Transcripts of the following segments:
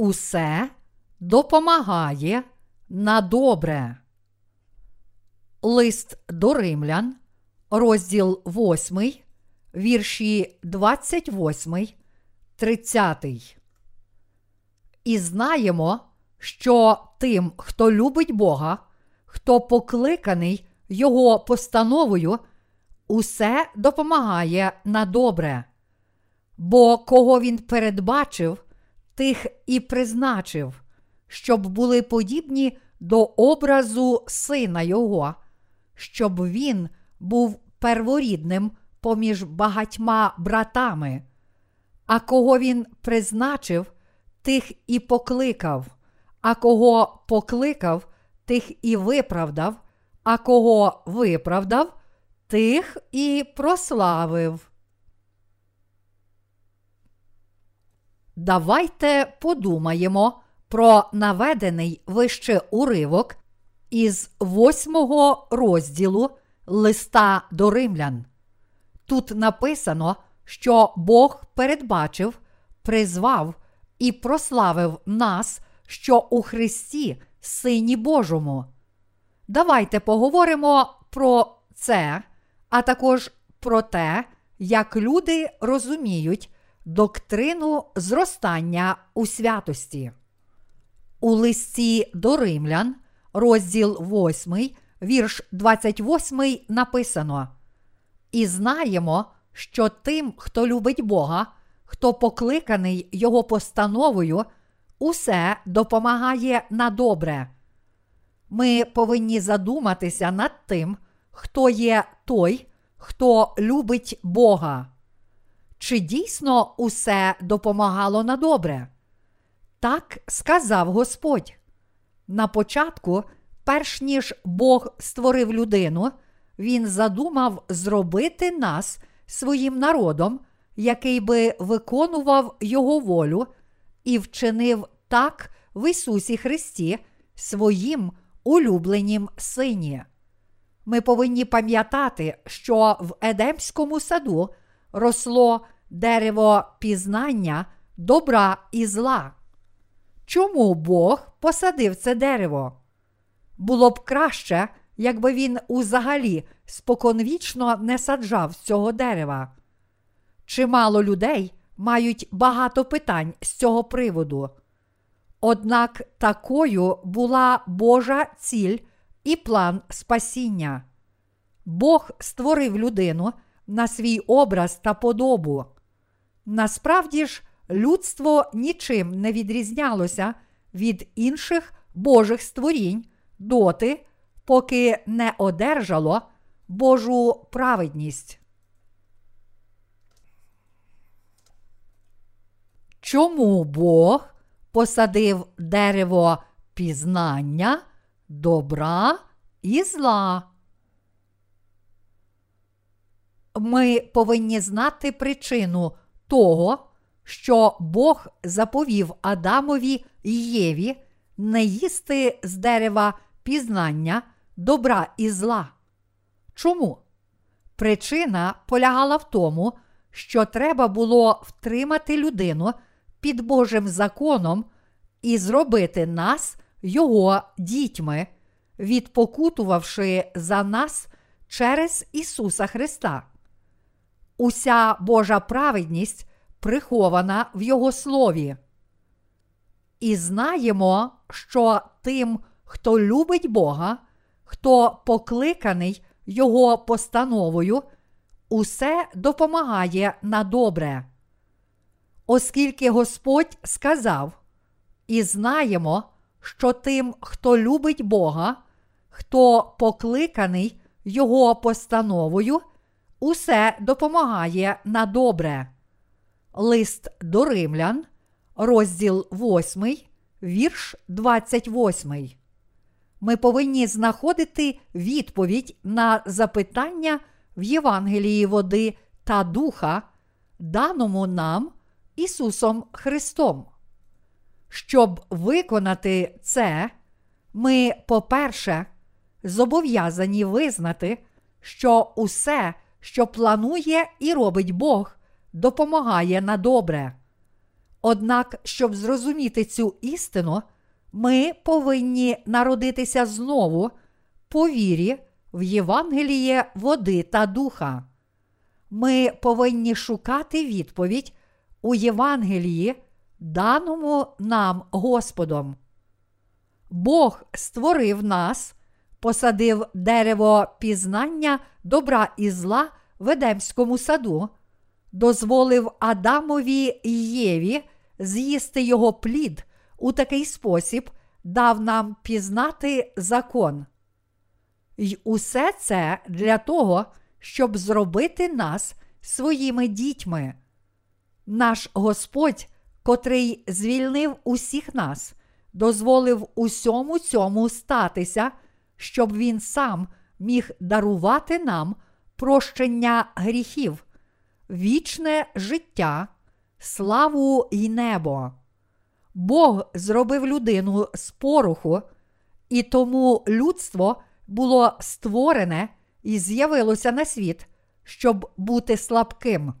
усе допомагає на добре. Лист до римлян, розділ 8, вірші 28, 30. І знаємо, що тим, хто любить Бога, хто покликаний Його постановою, усе допомагає на добре. Бо кого він передбачив, тих і призначив, щоб були подібні до образу сина Його, щоб він був перворідним поміж багатьма братами. А кого він призначив, тих і покликав, а кого покликав, тих і виправдав, а кого виправдав, тих і прославив. Давайте подумаємо про наведений вище уривок із восьмого розділу листа до римлян. Тут написано, що Бог передбачив, призвав і прославив нас, що у Христі, Сині Божому. Давайте поговоримо про це, а також про те, як люди розуміють доктрину зростання у святості. У листі до римлян, розділ 8, вірш 28 написано: І знаємо, що тим, хто любить Бога, хто покликаний Його постановою, усе допомагає на добре. Ми повинні задуматися над тим, хто є той, хто любить Бога. Чи дійсно усе допомагало на добре? Так сказав Господь. На початку, перш ніж Бог створив людину, Він задумав зробити нас своїм народом, який би виконував Його волю і вчинив так в Ісусі Христі своїм улюбленім сині. Ми повинні пам'ятати, що в Едемському саду росло дерево пізнання добра і зла. Чому Бог посадив це дерево? Було б краще, якби він узагалі споконвічно не саджав цього дерева. Чимало людей мають багато питань з цього приводу. Однак такою була Божа ціль і план спасіння. Бог створив людину на свій образ та подобу. Насправді ж, людство нічим не відрізнялося від інших Божих створінь доти, поки не одержало Божу праведність. Чому Бог посадив дерево пізнання, добра і зла? Ми повинні знати причину того, що Бог заповів Адамові і Єві не їсти з дерева пізнання добра і зла. Чому? Причина полягала в тому, що треба було втримати людину під Божим законом і зробити нас його дітьми, відпокутувавши за нас через Ісуса Христа. Уся Божа праведність прихована в Його слові. І знаємо, що тим, хто любить Бога, хто покликаний Його постановою, усе допомагає на добре. Оскільки Господь сказав, і знаємо, що тим, хто любить Бога, хто покликаний Його постановою, усе допомагає на добре. Лист до римлян, розділ 8, вірш 28. Ми повинні знаходити відповідь на запитання в Євангелії води та духа, даному нам Ісусом Христом. Щоб виконати це, ми, по-перше, зобов'язані визнати, що усе, що планує і робить Бог, допомагає на добре. Однак, щоб зрозуміти цю істину, ми повинні народитися знову по вірі в Євангеліє води та духа. Ми повинні шукати відповідь у Євангелії, даному нам Господом. Бог створив нас, посадив дерево пізнання добра і зла в Едемському саду, дозволив Адамові і Єві з'їсти його плід у такий спосіб, дав нам пізнати закон. І усе це для того, щоб зробити нас своїми дітьми. Наш Господь, котрий звільнив усіх нас, дозволив усьому цьому статися, щоб Він сам міг дарувати нам прощення гріхів, вічне життя, славу й небо. Бог зробив людину з пороху, і тому людство було створене і з'явилося на світ, щоб бути слабким.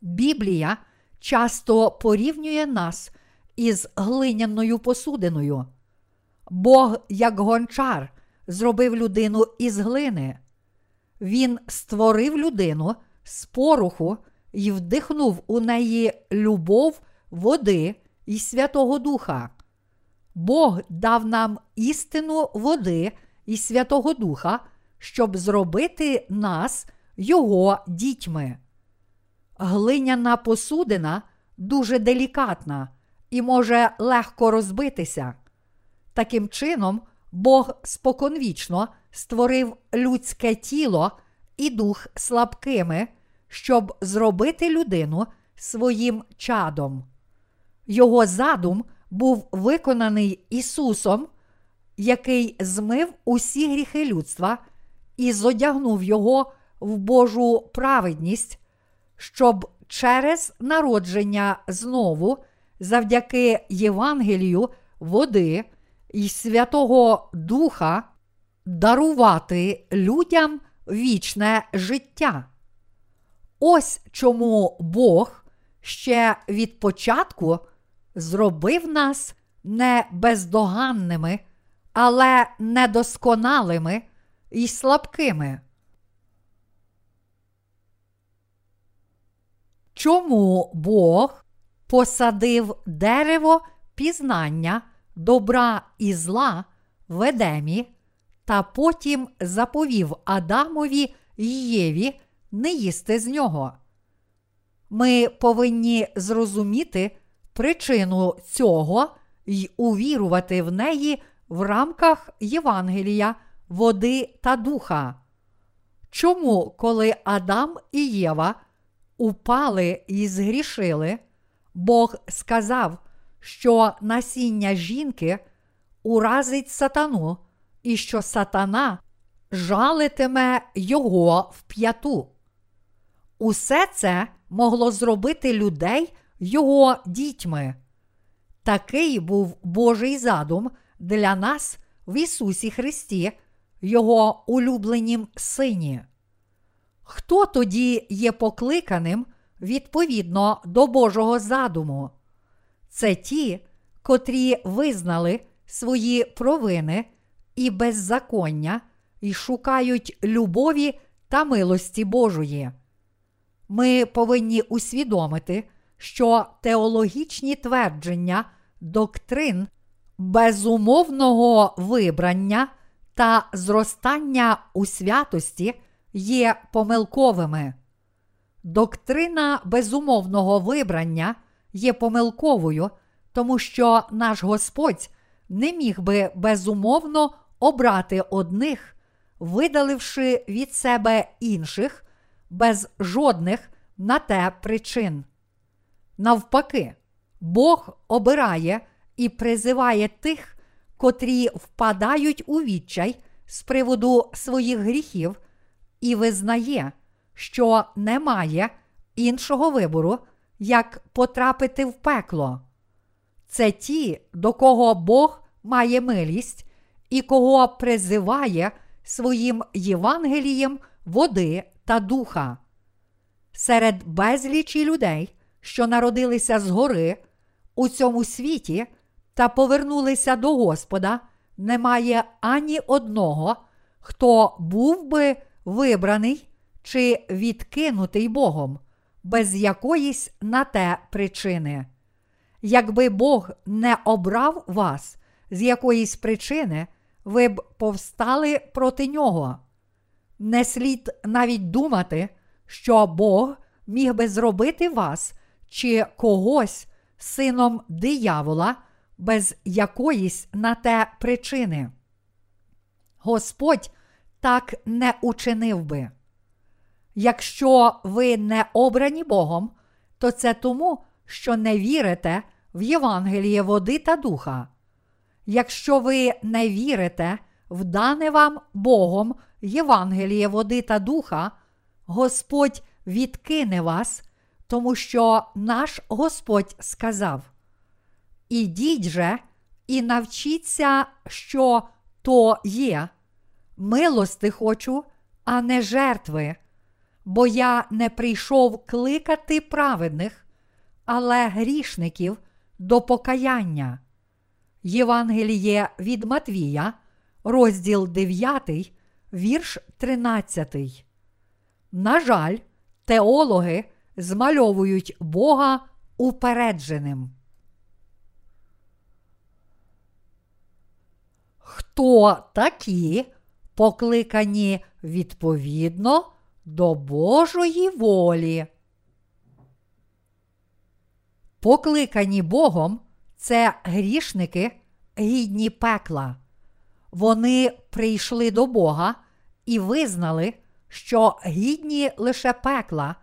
Біблія часто порівнює нас із глиняною посудиною. Бог, як гончар, зробив людину із глини. Він створив людину з пороху і вдихнув у неї любов, води і Святого Духа. Бог дав нам істину води і Святого Духа, щоб зробити нас Його дітьми. Глиняна посудина дуже делікатна і може легко розбитися. Таким чином, Бог споконвічно створив людське тіло і дух слабкими, щоб зробити людину своїм чадом. Його задум був виконаний Ісусом, який змив усі гріхи людства і зодягнув його в Божу праведність, щоб через народження знову, завдяки Євангелію, води і Святого Духа, дарувати людям вічне життя. Ось чому Бог ще від початку зробив нас не бездоганними, але недосконалими і слабкими. Чому Бог посадив дерево пізнання добра і зла в Едемі, та потім заповів Адамові й Єві не їсти з нього? Ми повинні зрозуміти причину цього й увірувати в неї в рамках Євангелія, води та духа. Чому, коли Адам і Єва упали і згрішили, Бог сказав, що насіння жінки уразить сатану, і що сатана жалитиме його в п'яту. Усе це могло зробити людей його дітьми. Такий був Божий задум для нас в Ісусі Христі, Його улюбленім Сині. Хто тоді є покликаним відповідно до Божого задуму? Це ті, котрі визнали свої провини і беззаконня і шукають любові та милості Божої. Ми повинні усвідомити, що теологічні твердження доктрин безумовного вибрання та зростання у святості є помилковими. Доктрина безумовного вибрання є помилковою, тому що наш Господь не міг би безумовно обрати одних, видаливши від себе інших без жодних на те причин. Навпаки, Бог обирає і призиває тих, котрі впадають у відчай з приводу своїх гріхів, і визнає, що немає іншого вибору, як потрапити в пекло. Це ті, до кого Бог має милість і кого призиває своїм Євангелієм води та духа. Серед безлічі людей, що народилися згори у цьому світі та повернулися до Господа, немає ані одного, хто був би вибраний чи відкинутий Богом без якоїсь на те причини. Якби Бог не обрав вас з якоїсь причини, ви б повстали проти нього. Не слід навіть думати, що Бог міг би зробити вас чи когось сином диявола без якоїсь на те причини. Господь так не учинив би. Якщо ви не обрані Богом, то це тому, що не вірите в Євангеліє води та духа. Якщо ви не вірите в дане вам Богом Євангеліє води та духа, Господь відкине вас, тому що наш Господь сказав: Ідіть же і навчіться, що то є. Милости хочу, а не жертви, бо я не прийшов кликати праведних, але грішників до покаяння. Євангеліє від Матвія, розділ 9, вірш 13. На жаль, теологи змальовують Бога упередженим. Хто такі покликані відповідно до Божої волі? Покликані Богом це грішники, гідні пекла. Вони прийшли до Бога і визнали, що гідні лише пекла,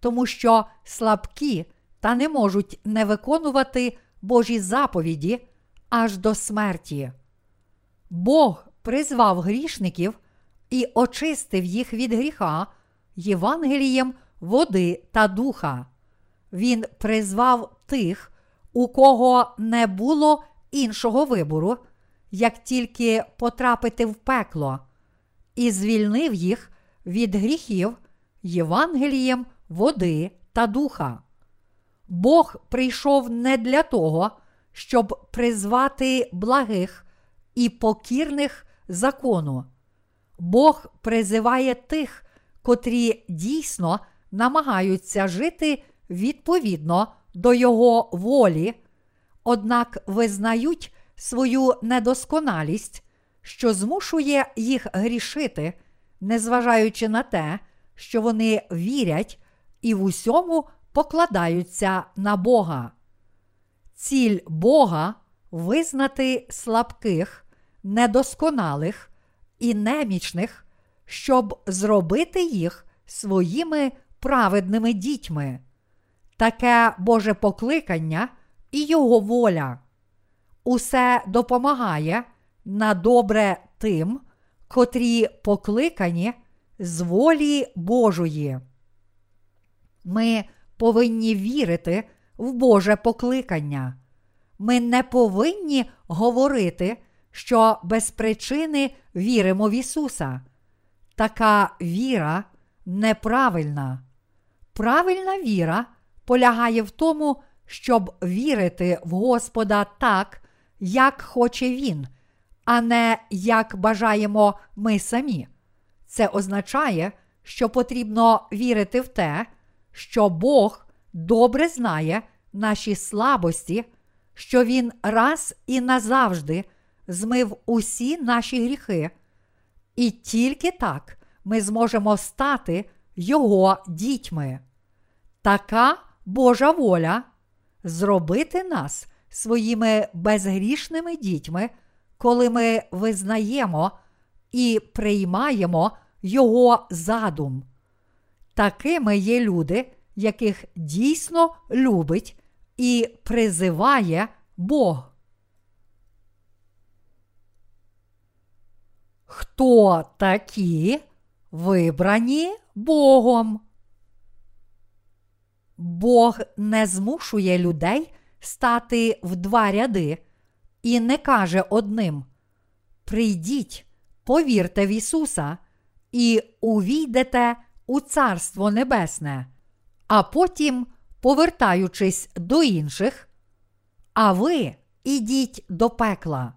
тому що слабкі та не можуть не виконувати Божі заповіді аж до смерті. Бог призвав грішників і очистив їх від гріха Євангелієм води та духа. Він призвав тих, у кого не було іншого вибору, як тільки потрапити в пекло, і звільнив їх від гріхів Євангелієм води та духа. Бог прийшов не для того, щоб призвати благих і покірних закону. Бог призиває тих, котрі дійсно намагаються жити відповідно до Його волі, однак визнають свою недосконалість, що змушує їх грішити, незважаючи на те, що вони вірять і в усьому покладаються на Бога. Ціль Бога визнати слабких, недосконалих і немічних, щоб зробити їх своїми праведними дітьми. Таке Боже покликання і Його воля. Усе допомагає на добре тим, котрі покликані з волі Божої. Ми повинні вірити в Боже покликання. Ми не повинні говорити, що без причини віримо в Ісуса. Така віра неправильна. Правильна віра полягає в тому, щоб вірити в Господа так, як хоче Він, а не як бажаємо ми самі. Це означає, що потрібно вірити в те, що Бог добре знає наші слабості, що Він раз і назавжди змив усі наші гріхи, і тільки так ми зможемо стати Його дітьми. Така Божа воля зробити нас своїми безгрішними дітьми, коли ми визнаємо і приймаємо Його задум. Такими є люди, яких дійсно любить і призиває Бог. Хто такі вибрані Богом? Бог не змушує людей стати в два ряди і не каже одним: Прийдіть, повірте в Ісуса і увійдете у Царство Небесне, а потім повертаючись до інших, а ви ідіть до пекла.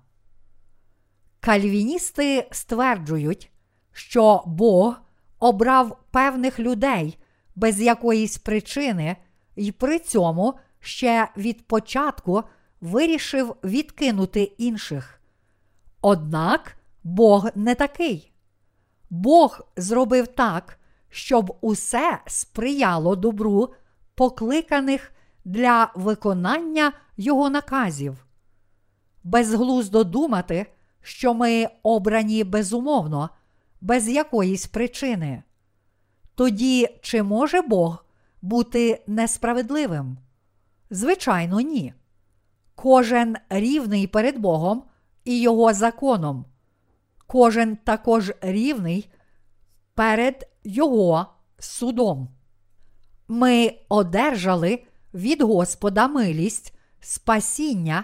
Кальвіністи стверджують, що Бог обрав певних людей без якоїсь причини, і при цьому ще від початку вирішив відкинути інших. Однак Бог не такий. Бог зробив так, щоб усе сприяло добру, покликаних для виконання Його наказів. Безглуздо думати, що ми обрані безумовно, без якоїсь причини. Тоді чи може Бог бути несправедливим? Звичайно, ні. Кожен рівний перед Богом і Його законом. Кожен також рівний перед Його судом. Ми одержали від Господа милість, спасіння,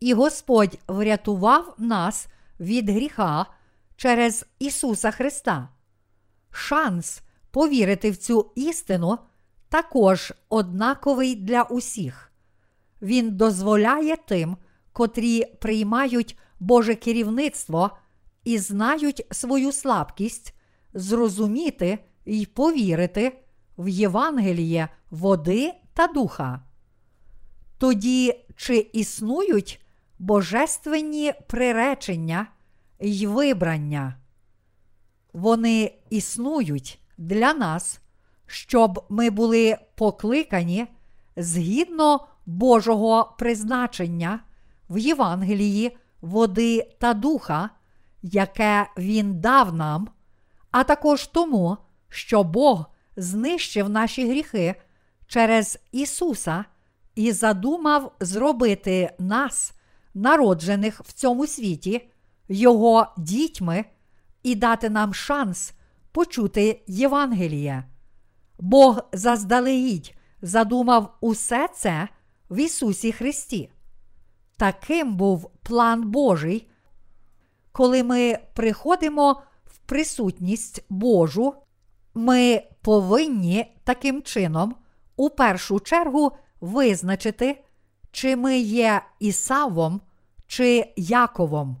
і Господь врятував нас від гріха через Ісуса Христа. Шанс повірити в цю істину також однаковий для усіх. Він дозволяє тим, котрі приймають Боже керівництво і знають свою слабкість, зрозуміти і повірити в Євангеліє води та духа. Тоді чи існують божественні приречення й вибрання? Вони існують для нас, щоб ми були покликані згідно Божого призначення в Євангелії води та духа, яке Він дав нам, а також тому, що Бог знищив наші гріхи через Ісуса і задумав зробити нас, народжених в цьому світі, Його дітьми, і дати нам шанс почути Євангеліє. Бог заздалегідь задумав усе це в Ісусі Христі. Таким був план Божий, коли ми приходимо в присутність Божу, ми повинні таким чином у першу чергу визначити, чи ми є Ісавом чи Яковом.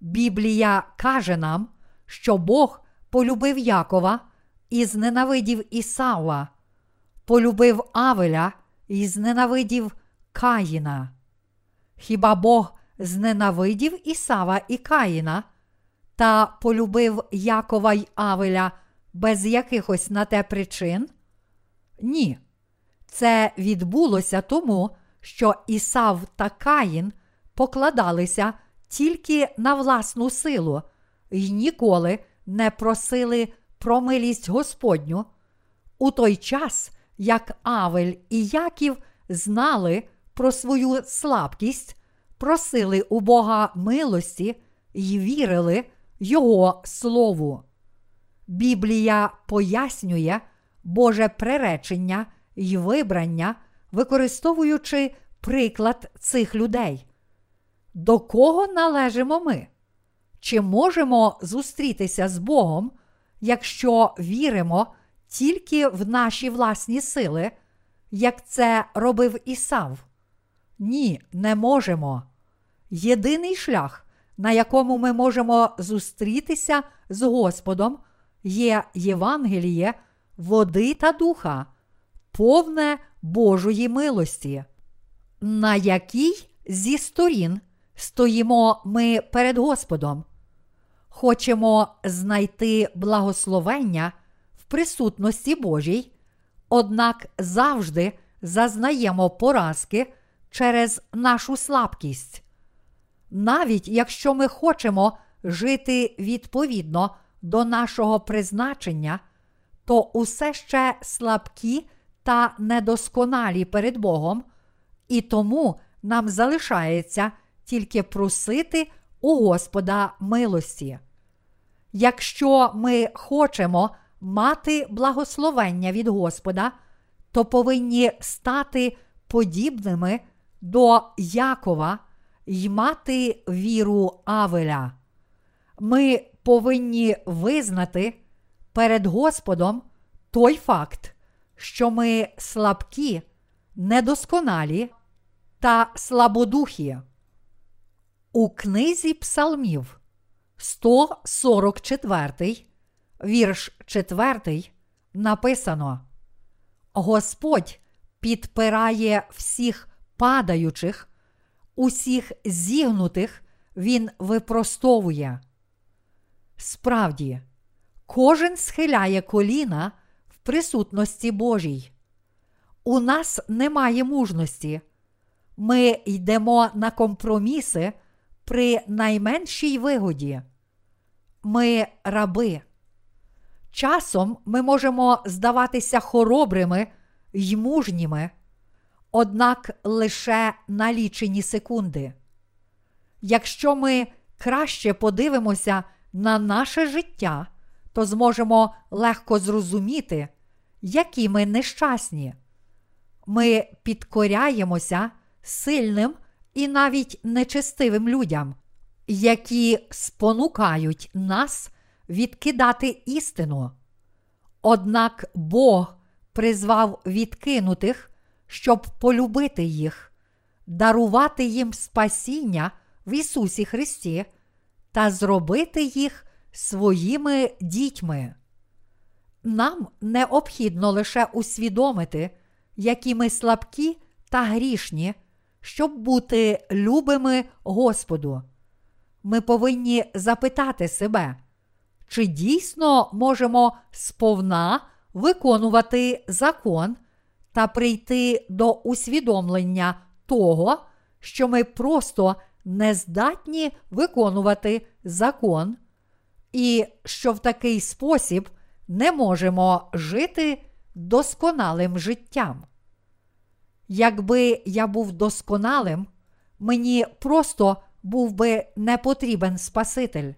Біблія каже нам, що Бог полюбив Якова і зненавидів Ісава, полюбив Авеля і зненавидів Каїна. Хіба Бог зненавидів Ісава і Каїна та полюбив Якова й Авеля без якихось на те причин? Ні. Це відбулося тому, що Ісав та Каїн покладалися тільки на власну силу і ніколи не просили про милість Господню. У той час, як Авель і Яків знали про свою слабкість, просили у Бога милості і вірили Його Слову. Біблія пояснює Боже приречення й вибрання, використовуючи приклад цих людей. До кого належимо ми? Чи можемо зустрітися з Богом, якщо віримо тільки в наші власні сили, як це робив Ісав? Ні, не можемо. Єдиний шлях, на якому ми можемо зустрітися з Господом, є Євангеліє, води та духа, повне Божої милості, на якій зі сторін стоїмо ми перед Господом. Хочемо знайти благословення в присутності Божій, однак завжди зазнаємо поразки через нашу слабкість. Навіть якщо ми хочемо жити відповідно до нашого призначення, то усе ще слабкі та недосконалі перед Богом, і тому нам залишається тільки просити у Господа милості. Якщо ми хочемо мати благословення від Господа, то повинні стати подібними до Якова й мати віру Авеля. Ми повинні визнати перед Господом той факт, що ми слабкі, недосконалі та слабодухі. У книзі Псалмів 144, вірш 4 написано: Господь підпирає всіх падаючих, усіх зігнутих Він випростовує. Справді, кожен схиляє коліна присутності Божій. У нас немає мужності. Ми йдемо на компроміси при найменшій вигоді. Ми раби. Часом ми можемо здаватися хоробрими й мужніми, однак лише на лічені секунди. Якщо ми краще подивимося на наше життя, то зможемо легко зрозуміти, які ми нещасні. Ми підкоряємося сильним і навіть нечестивим людям, які спонукають нас відкидати істину. Однак Бог призвав відкинутих, щоб полюбити їх, дарувати їм спасіння в Ісусі Христі та зробити їх своїми дітьми. Нам необхідно лише усвідомити, які ми слабкі та грішні, щоб бути любими Господу. Ми повинні запитати себе, чи дійсно можемо сповна виконувати закон та прийти до усвідомлення того, що ми просто не здатні виконувати закон, і що в такий спосіб не можемо жити досконалим життям. Якби я був досконалим, мені просто був би не потрібен Спаситель.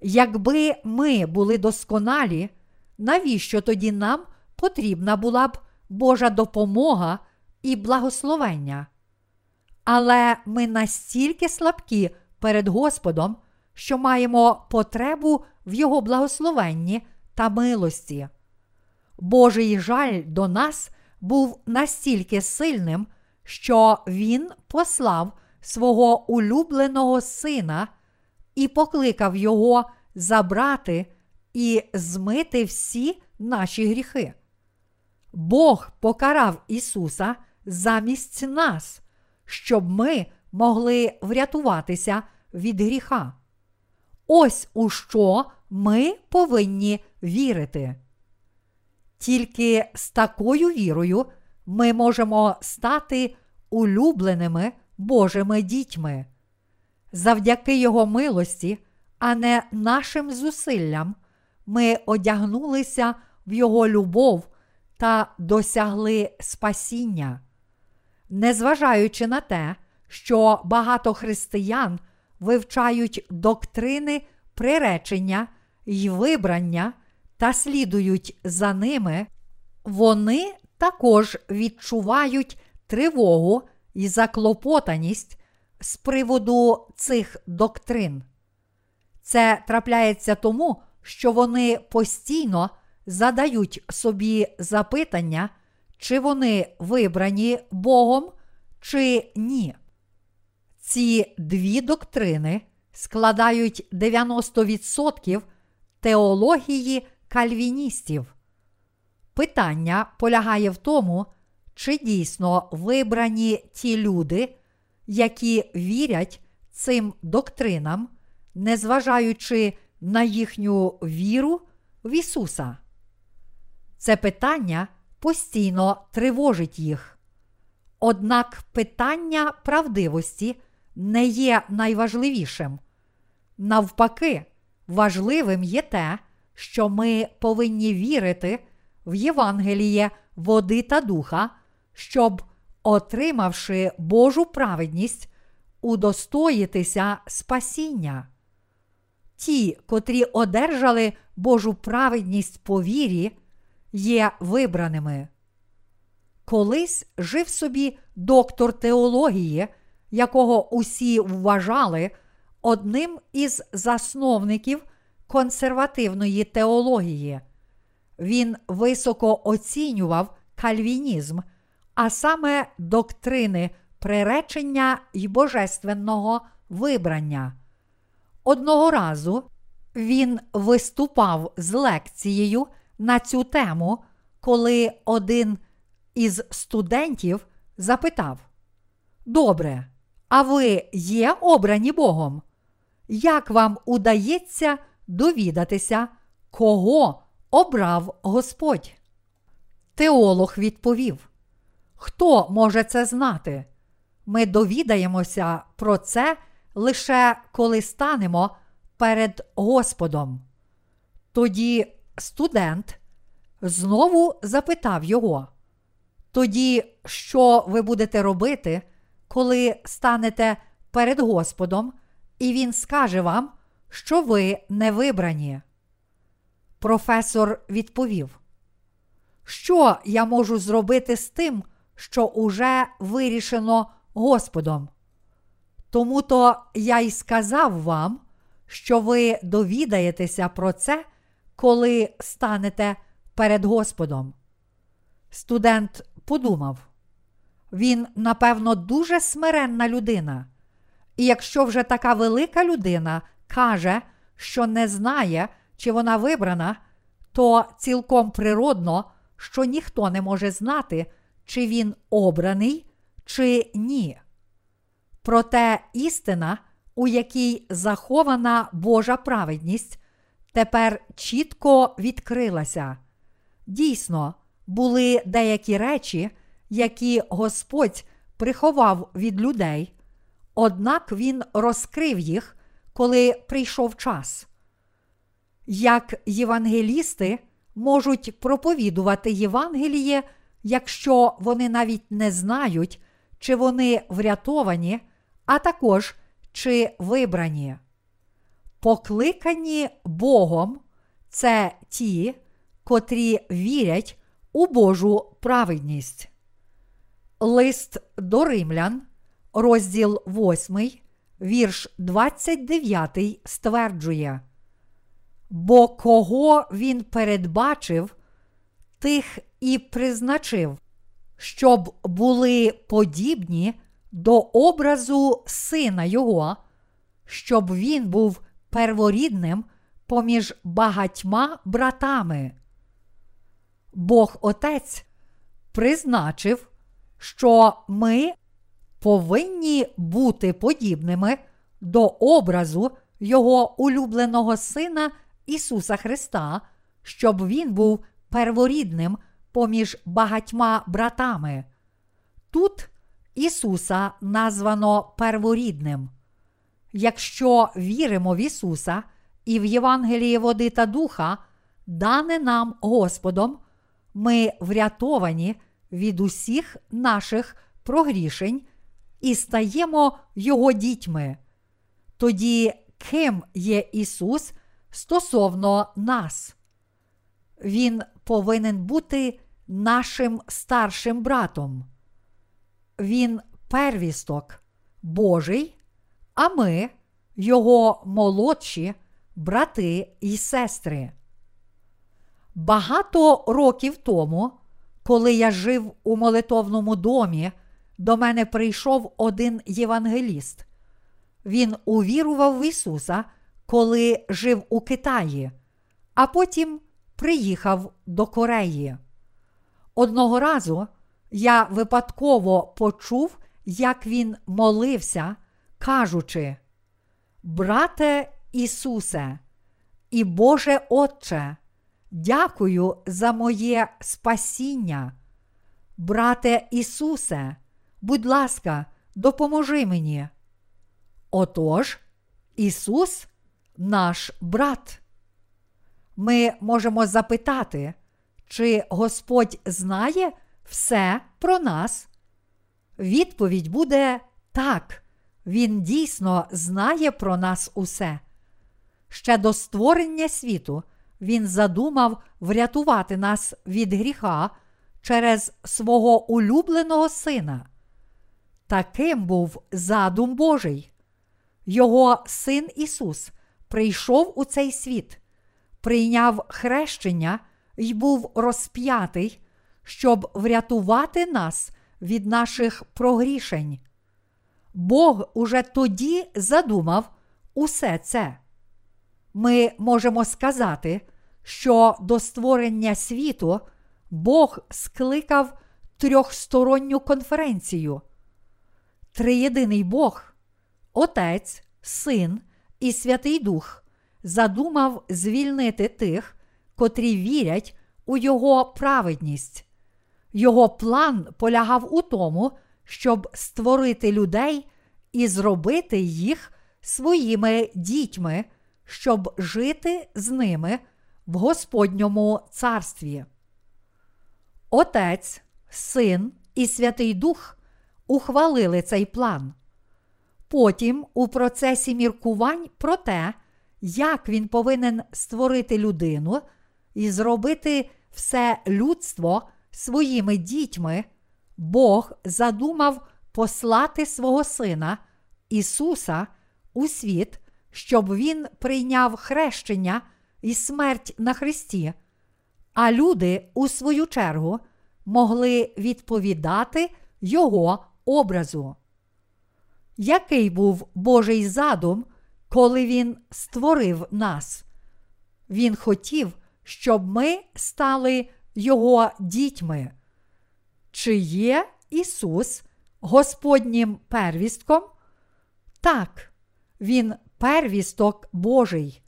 Якби ми були досконалі, навіщо тоді нам потрібна була б Божа допомога і благословення? Але ми настільки слабкі перед Господом, що маємо потребу в Його благословенні та милості. Божий жаль до нас був настільки сильним, що Він послав свого улюбленого сина і покликав його забрати і змити всі наші гріхи. Бог покарав Ісуса замість нас, щоб ми могли врятуватися від гріха. Ось у що ми повинні вірити. Тільки з такою вірою ми можемо стати улюбленими Божими дітьми. Завдяки Його милості, а не нашим зусиллям, ми одягнулися в Його любов та досягли спасіння. Незважаючи на те, що багато християн вивчають доктрини приречення й вибрання та слідують за ними, вони також відчувають тривогу і заклопотаність з приводу цих доктрин. Це трапляється тому, що вони постійно задають собі запитання, чи вони вибрані Богом, чи ні. Ці дві доктрини складають 90% теології кальвіністів. Питання полягає в тому, чи дійсно вибрані ті люди, які вірять цим доктринам, незважаючи на їхню віру в Ісуса. Це питання постійно тривожить їх. Однак питання правдивості не є найважливішим. Навпаки, важливим є те, що ми повинні вірити в Євангеліє води та духа, щоб, отримавши Божу праведність, удостоїтися спасіння. Ті, котрі одержали Божу праведність по вірі, є вибраними. Колись жив собі доктор теології, якого усі вважали одним із засновників консервативної теології. він високо оцінював кальвінізм, а саме доктрини приречення й божественного вибрання. Одного разу він виступав з лекцією на цю тему, коли один із студентів запитав: Добре, а ви є обрані Богом? Як вам удається довідатися, кого обрав Господь? Теолог відповів: Хто може це знати? Ми довідаємося про це лише коли станемо перед Господом. Тоді студент знову запитав його: Тоді, що ви будете робити, коли станете перед Господом, і Він скаже вам, що ви не вибрані? Професор відповів: Що я можу зробити з тим, що уже вирішено Господом? Тому то я й сказав вам, що ви довідаєтеся про це, коли станете перед Господом. Студент подумав, він, напевно, дуже смиренна людина. І якщо вже така велика людина каже, що не знає, чи вона вибрана, то цілком природно, що ніхто не може знати, чи він обраний, чи ні. Проте істина, у якій захована Божа праведність, тепер чітко відкрилася. Дійсно, були деякі речі, які Господь приховав від людей, однак Він розкрив їх, коли прийшов час. Як євангелісти можуть проповідувати Євангеліє, якщо вони навіть не знають, чи вони врятовані, а також чи вибрані. Покликані Богом це ті, котрі вірять у Божу праведність. Лист до римлян, розділ 8, вірш 29 стверджує. Бо кого він передбачив, тих і призначив, щоб були подібні до образу сина Його, щоб він був перворідним поміж багатьма братами. Бог Отець призначив, що ми повинні бути подібними до образу Його улюбленого Сина Ісуса Христа, щоб Він був перворідним поміж багатьма братами. Тут Ісуса названо перворідним. Якщо віримо в Ісуса і в Євангелії води та духа, дане нам Господом, ми врятовані від усіх наших прогрішень і стаємо Його дітьми. Тоді ким є Ісус стосовно нас? Він повинен бути нашим старшим братом. Він первісток Божий, а ми, його молодші брати і сестри. Багато років тому, коли я жив у молитовному домі, до мене прийшов один євангеліст. Він увірував в Ісуса, коли жив у Китаї, а потім приїхав до Кореї. Одного разу я випадково почув, як він молився, кажучи: Брате Ісусе, і Боже Отче, дякую за моє спасіння. Брате Ісусе, будь ласка, допоможи мені. Отож, Ісус наш брат. Ми можемо запитати, чи Господь знає все про нас? Відповідь буде так, Він дійсно знає про нас усе. Ще до створення світу Він задумав врятувати нас від гріха через свого улюбленого Сина. Таким був задум Божий. Його син Ісус прийшов у цей світ, прийняв хрещення й був розп'ятий, щоб врятувати нас від наших прогрішень. Бог уже тоді задумав усе це. Ми можемо сказати, що до створення світу Бог скликав трьохсторонню конференцію. Триєдиний Бог, Отець, Син і Святий Дух задумав звільнити тих, котрі вірять у Його праведність. Його план полягав у тому, щоб створити людей і зробити їх своїми дітьми, щоб жити з ними в Господньому царстві. Отець, Син і Святий Дух ухвалили цей план. Потім, у процесі міркувань про те, як він повинен створити людину і зробити все людство своїми дітьми, Бог задумав послати свого Сина Ісуса у світ, щоб Він прийняв хрещення і смерть на Христі, а люди, у свою чергу, могли відповідати Його образу. Який був Божий задум, коли Він створив нас? Він хотів, щоб ми стали Його дітьми. Чи є Ісус Господнім первістком? Так, Він первісток Божий.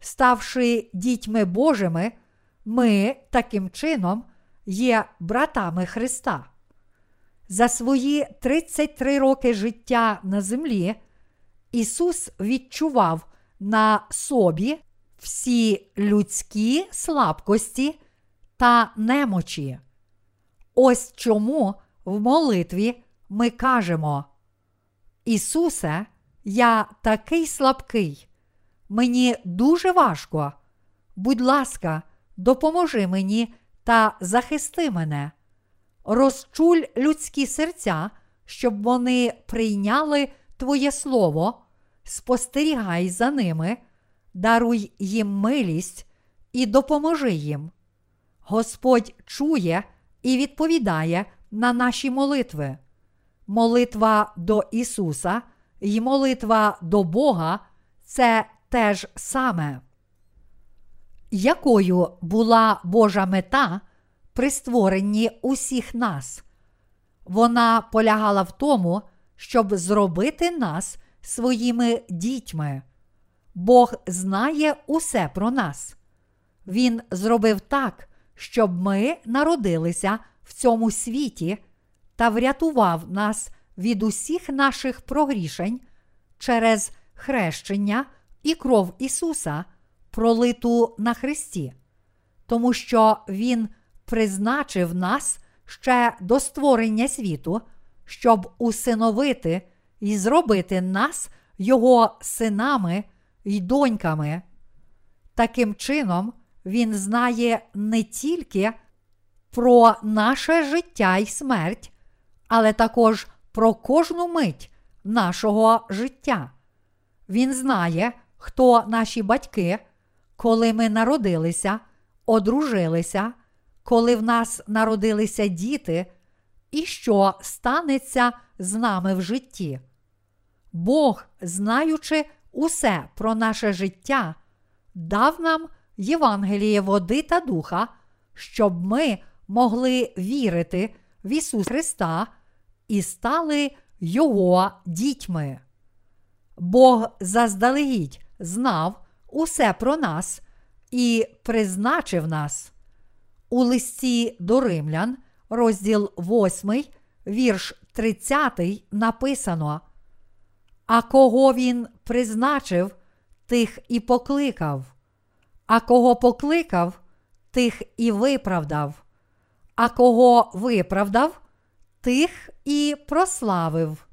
Ставши дітьми Божими, ми таким чином є братами Христа. За свої 33 роки життя на землі Ісус відчував на собі всі людські слабкості та немочі. Ось чому в молитві ми кажемо: Ісусе, я такий слабкий, мені дуже важко. Будь ласка, допоможи мені та захисти мене. Розчуль людські серця, щоб вони прийняли Твоє Слово, спостерігай за ними, даруй їм милість і допоможи їм. Господь чує і відповідає на наші молитви. Молитва до Ісуса і молитва до Бога це те ж саме. Якою була Божа мета при створенні усіх нас? Вона полягала в тому, щоб зробити нас своїми дітьми. Бог знає усе про нас. Він зробив так, щоб ми народилися в цьому світі та врятував нас від усіх наших прогрішень через хрещення і кров Ісуса, пролиту на Христі, тому що Він призначив нас ще до створення світу, щоб усиновити і зробити нас Його синами й доньками. Таким чином, Він знає не тільки про наше життя й смерть, але також про кожну мить нашого життя. Він знає, хто наші батьки, коли ми народилися, одружилися, коли в нас народилися діти, і що станеться з нами в житті. Бог, знаючи усе про наше життя, дав нам Євангеліє води та духа, щоб ми могли вірити в Ісуса Христа і стали Його дітьми. Бог заздалегідь знав усе про нас і призначив нас. У листі до римлян, розділ 8, вірш 30, написано. А кого він призначив, тих і покликав, а кого покликав, тих і виправдав, а кого виправдав, тих і прославив.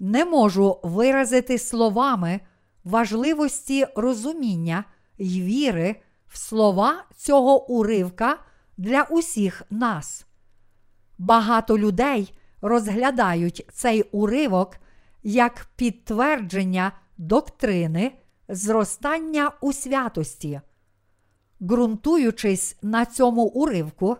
Не можу виразити словами важливості розуміння й віри в слова цього уривка для усіх нас. Багато людей розглядають цей уривок як підтвердження доктрини зростання у святості. ґрунтуючись на цьому уривку,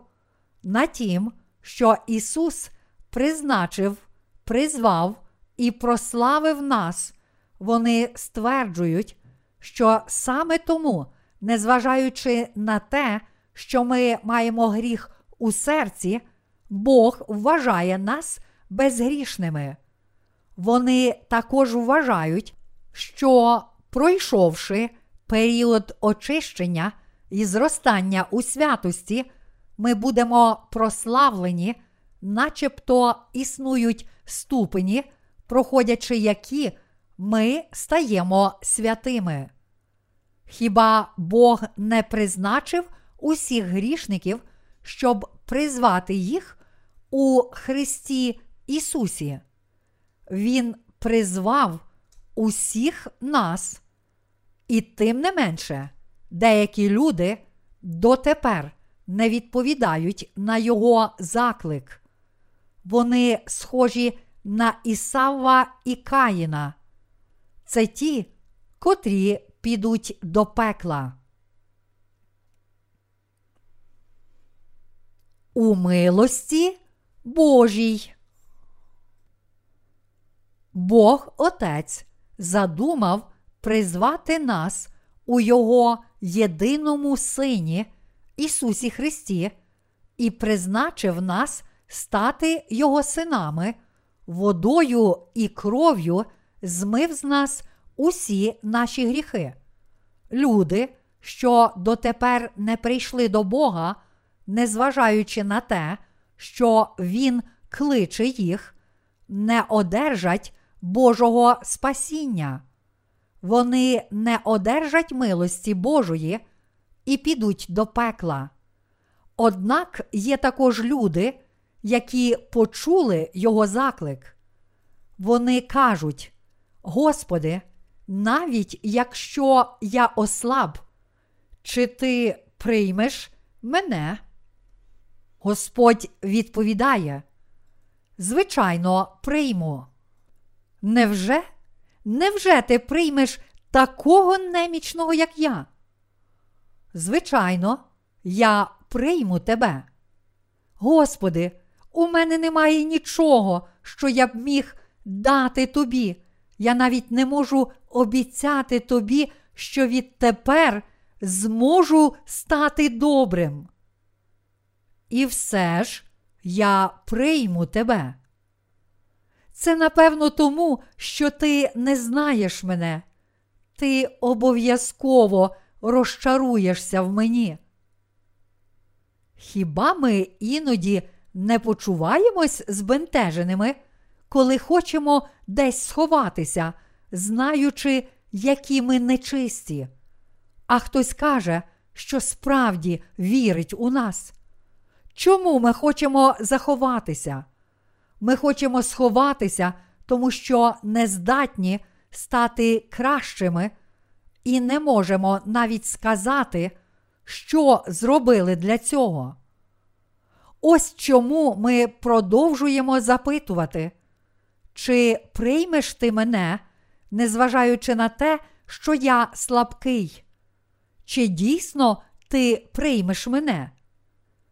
на тім, що Ісус призначив, призвав і прославив нас, вони стверджують, що саме тому, незважаючи на те, що ми маємо гріх у серці, Бог вважає нас безгрішними. Вони також вважають, що, пройшовши період очищення і зростання у святості, ми будемо прославлені, начебто існують ступені, проходячи які ми стаємо святими. Хіба Бог не призначив усіх грішників, щоб призвати їх у Христі Ісусі? Він призвав усіх нас, і тим не менше, деякі люди дотепер не відповідають на його заклик. Вони схожі на Ісава і Каїна. Це ті, котрі підуть до пекла. У милості Божій. Бог Отець задумав призвати нас у Його єдиному Сині, Ісусі Христі, і призначив нас стати Його синами, водою і кров'ю змив з нас усі наші гріхи. Люди, що дотепер не прийшли до Бога, незважаючи на те, що Він кличе їх, не одержать Божого спасіння. Вони не одержать милості Божої і підуть до пекла. Однак є також люди, які почули його заклик. Вони кажуть: Господи, навіть якщо я ослаб, чи ти приймеш мене? Господь відповідає: Звичайно, прийму. Невже? Невже ти приймеш такого немічного, як я? Звичайно, я прийму тебе. Господи, у мене немає нічого, що я б міг дати тобі. Я навіть не можу обіцяти тобі, що відтепер зможу стати добрим. І все ж я прийму тебе. Це напевно тому, що ти не знаєш мене. Ти обов'язково розчаруєшся в мені. Хіба ми іноді не почуваємось збентеженими, коли хочемо десь сховатися, знаючи, які ми нечисті? А хтось каже, що справді вірить у нас. Чому ми хочемо заховатися? Ми хочемо сховатися, тому що не здатні стати кращими, і не можемо навіть сказати, що зробили для цього. Ось чому ми продовжуємо запитувати, чи приймеш ти мене, незважаючи на те, що я слабкий? Чи дійсно ти приймеш мене?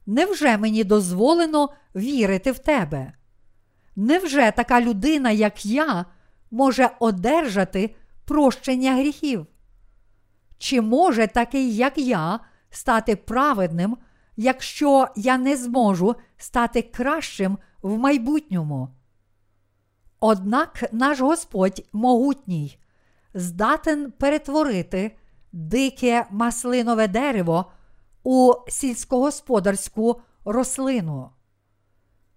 Невже мені дозволено вірити в тебе? Невже така людина, як я, може одержати прощення гріхів? Чи може такий, як я, стати праведним, якщо я не зможу стати кращим в майбутньому? Однак наш Господь могутній, здатен перетворити дике маслинове дерево у сільськогосподарську рослину.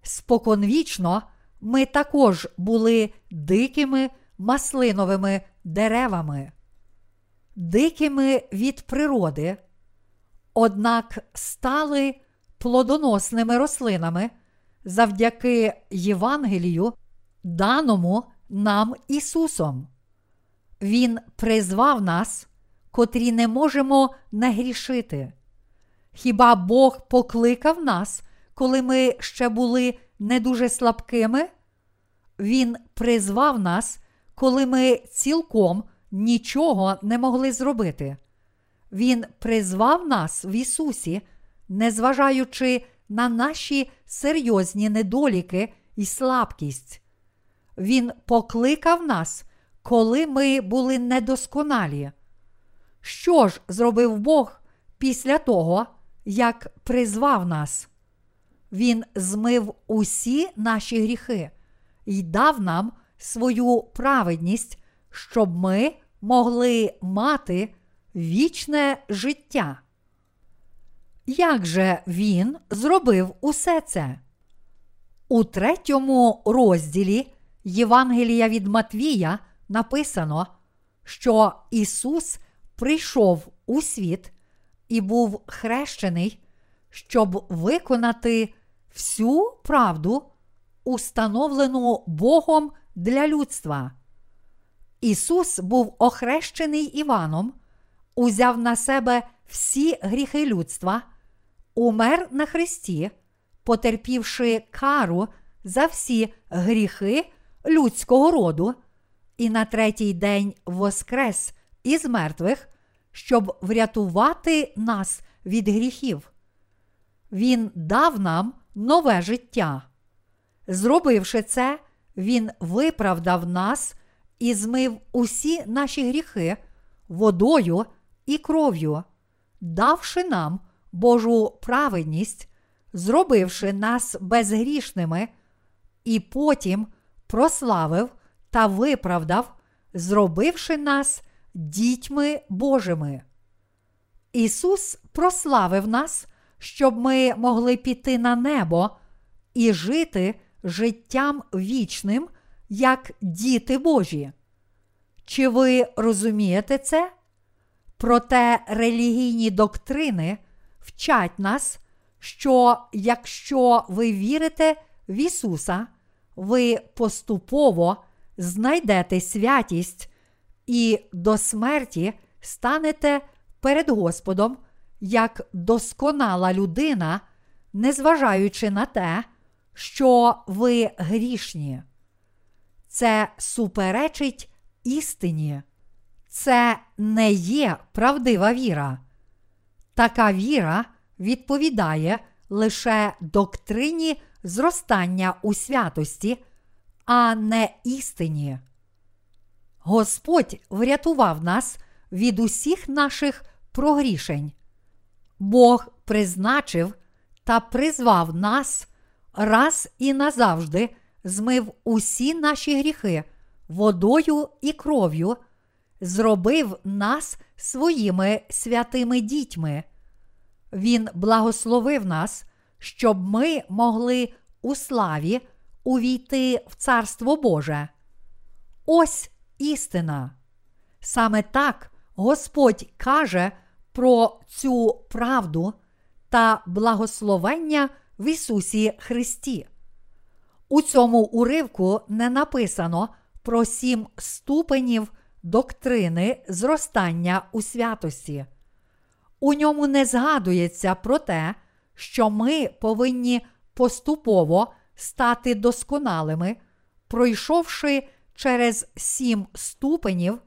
Споконвічно ми також були дикими маслиновими деревами, дикими від природи, однак стали плодоносними рослинами завдяки Євангелію, даному нам Ісусом. Він призвав нас, котрі не можемо не грішити. Хіба Бог покликав нас, коли ми ще були не дуже слабкими? Він призвав нас, коли ми цілком нічого не могли зробити. Він призвав нас в Ісусі, незважаючи на наші серйозні недоліки і слабкість. Він покликав нас, коли ми були недосконалі. Що ж зробив Бог після того, як призвав нас? Він змив усі наші гріхи і дав нам свою праведність, щоб ми могли мати вічне життя. Як же він зробив усе це? У третьому розділі Євангелія від Матвія написано, що Ісус прийшов у світ і був хрещений, щоб виконати всю правду, установлену Богом для людства. Ісус був охрещений Іваном, узяв на себе всі гріхи людства, умер на Христі, потерпівши кару за всі гріхи людського роду, і на третій день воскрес із мертвих, щоб врятувати нас від гріхів. Він дав нам нове життя. Зробивши це, Він виправдав нас і змив усі наші гріхи водою і кров'ю, давши нам Божу праведність, зробивши нас безгрішними, і потім прославив та виправдав, зробивши нас дітьми Божими. Ісус прославив нас, щоб ми могли піти на небо і жити життям вічним, як діти Божі. Чи ви розумієте це? Проте релігійні доктрини вчать нас, що якщо ви вірите в Ісуса, ви поступово знайдете святість і до смерті станете перед Господом як досконала людина, незважаючи на те, що ви грішні. Це суперечить істині. Це не є правдива віра. Така віра відповідає лише доктрині зростання у святості, а не істині. Господь врятував нас від усіх наших прогрішень. Бог призначив та призвав нас раз і назавжди змив усі наші гріхи водою і кров'ю, зробив нас своїми святими дітьми. Він благословив нас, щоб ми могли у славі увійти в Царство Боже. Ось істина. Саме так Господь каже про цю правду та благословення в Ісусі Христі. У цьому уривку не написано про сім ступенів доктрини зростання у святості. У ньому не згадується про те, що ми повинні поступово стати досконалими, пройшовши через сім ступенів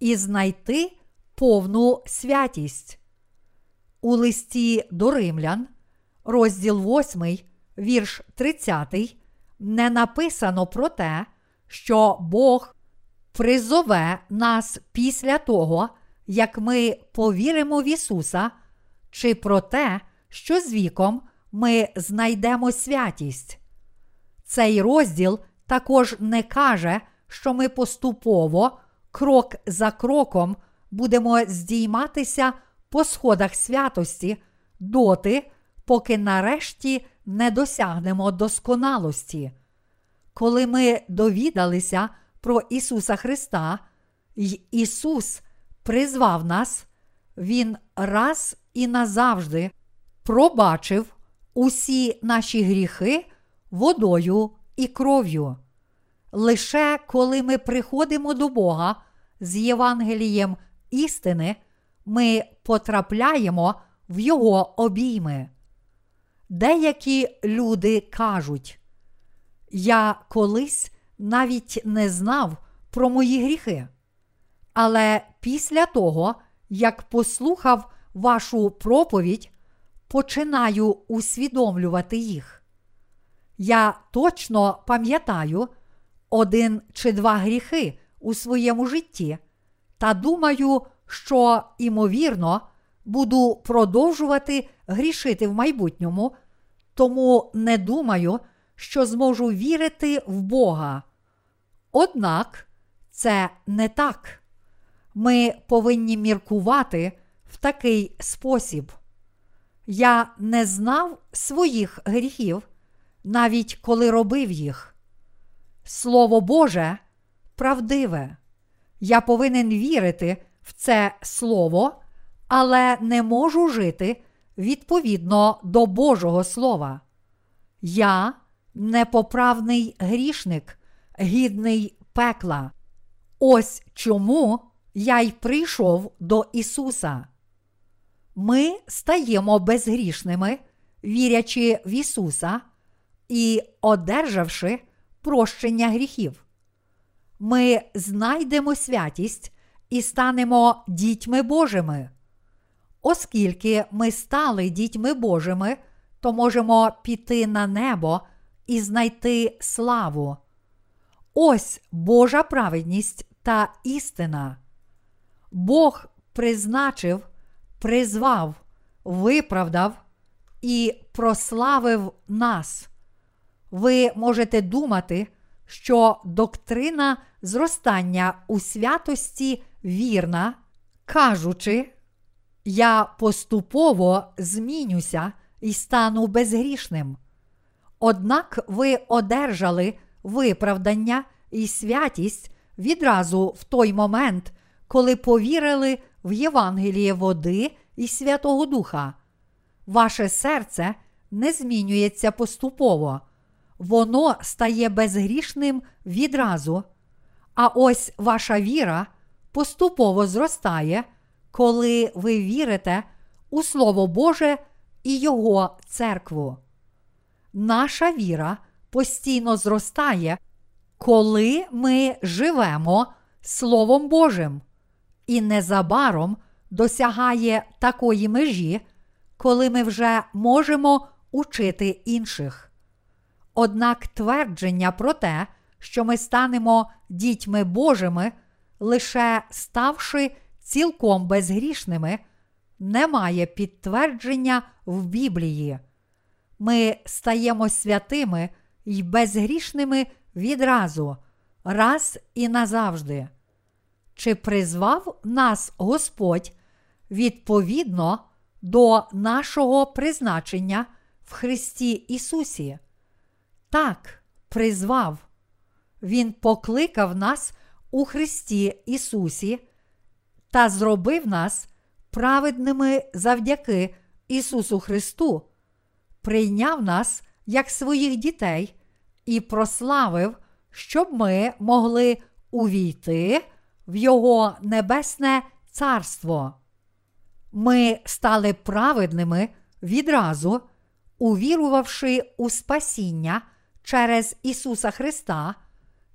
і знайти повну святість. У листі до римлян, розділ 8, вірш 30, не написано про те, що Бог призове нас після того, як ми повіримо в Ісуса, чи про те, що з віком ми знайдемо святість. Цей розділ також не каже, що ми поступово, крок за кроком, будемо здійматися по сходах святості доти, поки нарешті не досягнемо досконалості. Коли ми довідалися про Ісуса Христа, й Ісус призвав нас, Він раз і назавжди пробачив усі наші гріхи водою і кров'ю. Лише коли ми приходимо до Бога з Євангелієм істини, ми потрапляємо в Його обійми. Деякі люди кажуть, я колись навіть не знав про мої гріхи. Але після того, як послухав вашу проповідь, починаю усвідомлювати їх. Я точно пам'ятаю один чи два гріхи у своєму житті та думаю, що, імовірно, буду продовжувати грішити в майбутньому, тому не думаю, що зможу вірити в Бога. Однак це не так. Ми повинні міркувати в такий спосіб. Я не знав своїх гріхів, навіть коли робив їх. Слово Боже правдиве. Я повинен вірити в це слово, але не можу жити відповідно до Божого Слова. Я непоправний грішник, гідний пекла. Ось чому я й прийшов до Ісуса. Ми стаємо безгрішними, вірячи в Ісуса і одержавши прощення гріхів. Ми знайдемо святість і станемо дітьми Божими. Оскільки ми стали дітьми Божими, то можемо піти на небо і знайти славу. Ось Божа праведність та істина. Бог призначив, призвав, виправдав і прославив нас. Ви можете думати, що доктрина зростання у святості вірна, кажучи, я поступово змінюся і стану безгрішним. Однак ви одержали виправдання і святість відразу в той момент, коли повірили в Євангеліє води і Святого Духа. Ваше серце не змінюється поступово, воно стає безгрішним відразу. А ось ваша віра поступово зростає, коли ви вірите у Слово Боже і Його церкву. Наша віра постійно зростає, коли ми живемо Словом Божим, і незабаром досягає такої межі, коли ми вже можемо учити інших. Однак твердження про те, що ми станемо дітьми Божими, лише ставши цілком безгрішними, немає підтвердження в Біблії. Ми стаємо святими й безгрішними відразу, раз і назавжди. Чи призвав нас Господь відповідно до нашого призначення в Христі Ісусі? Так, призвав. Він покликав нас у Христі Ісусі та зробив нас праведними завдяки Ісусу Христу, прийняв нас як своїх дітей і прославив, щоб ми могли увійти в Його небесне царство. Ми стали праведними відразу, увірувавши у спасіння через Ісуса Христа,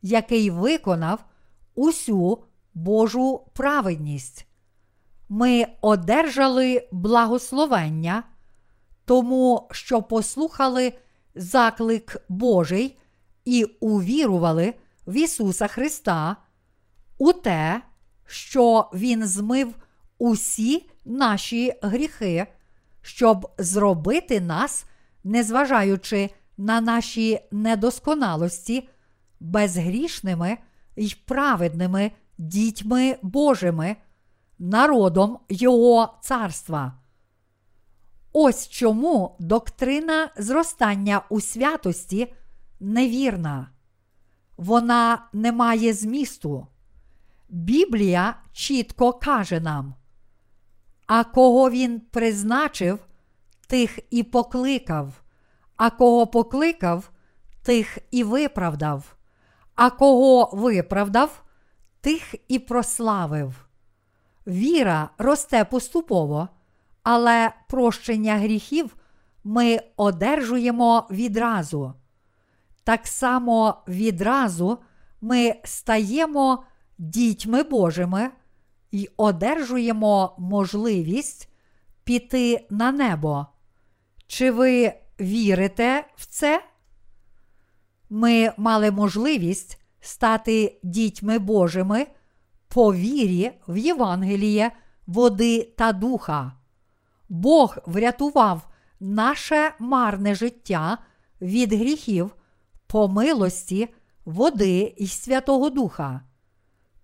який виконав усю Божу праведність. Ми одержали благословення, тому що послухали заклик Божий і увірували в Ісуса Христа, у те, що Він змив усі наші гріхи, щоб зробити нас, незважаючи на наші недосконалості, безгрішними й праведними дітьми Божими, народом Його царства. Ось чому доктрина зростання у святості невірна. Вона не має змісту. Біблія чітко каже нам, а кого він призначив, тих і покликав, а кого покликав, тих і виправдав, а кого виправдав, тих і прославив. Віра росте поступово, але прощення гріхів ми одержуємо відразу. Так само відразу ми стаємо дітьми Божими, й одержуємо можливість піти на небо. Чи ви вірите в це? Ми мали можливість стати дітьми Божими по вірі в Євангеліє, води та духа. Бог врятував наше марне життя від гріхів по милості, води і Святого Духа.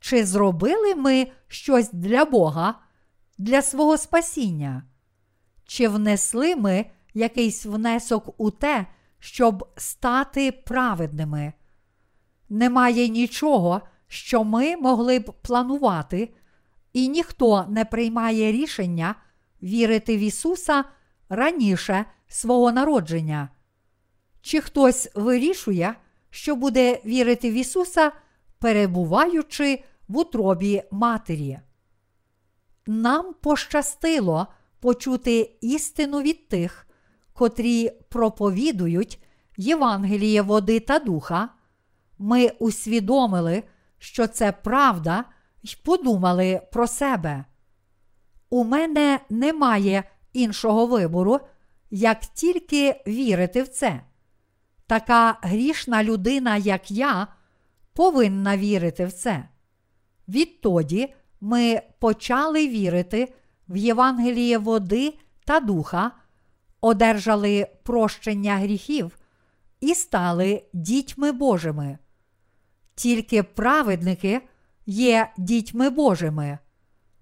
Чи зробили ми щось для Бога, для свого спасіння? Чи внесли ми якийсь внесок у те, щоб стати праведними? Немає нічого, що ми могли б планувати, і ніхто не приймає рішення вірити в Ісуса раніше свого народження. Чи хтось вирішує, що буде вірити в Ісуса, перебуваючи в утробі матері? Нам пощастило почути істину від тих, котрі проповідують Євангеліє води та духа. Ми усвідомили, що це правда, й подумали про себе. У мене немає іншого вибору, як тільки вірити в це. Така грішна людина, як я, повинна вірити в це. Відтоді ми почали вірити в Євангеліє води та духа, одержали прощення гріхів і стали дітьми Божими. Тільки праведники є дітьми Божими.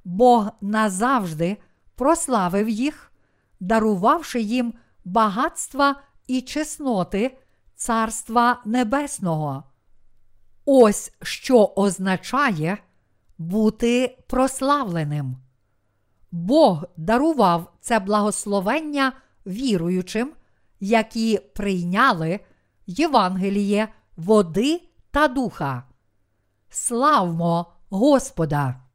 Бог назавжди прославив їх, дарувавши їм багатства і чесноти Царства Небесного. Ось що означає бути прославленим. Бог дарував це благословення віруючим, які прийняли Євангеліє води та духа. Славмо Господа!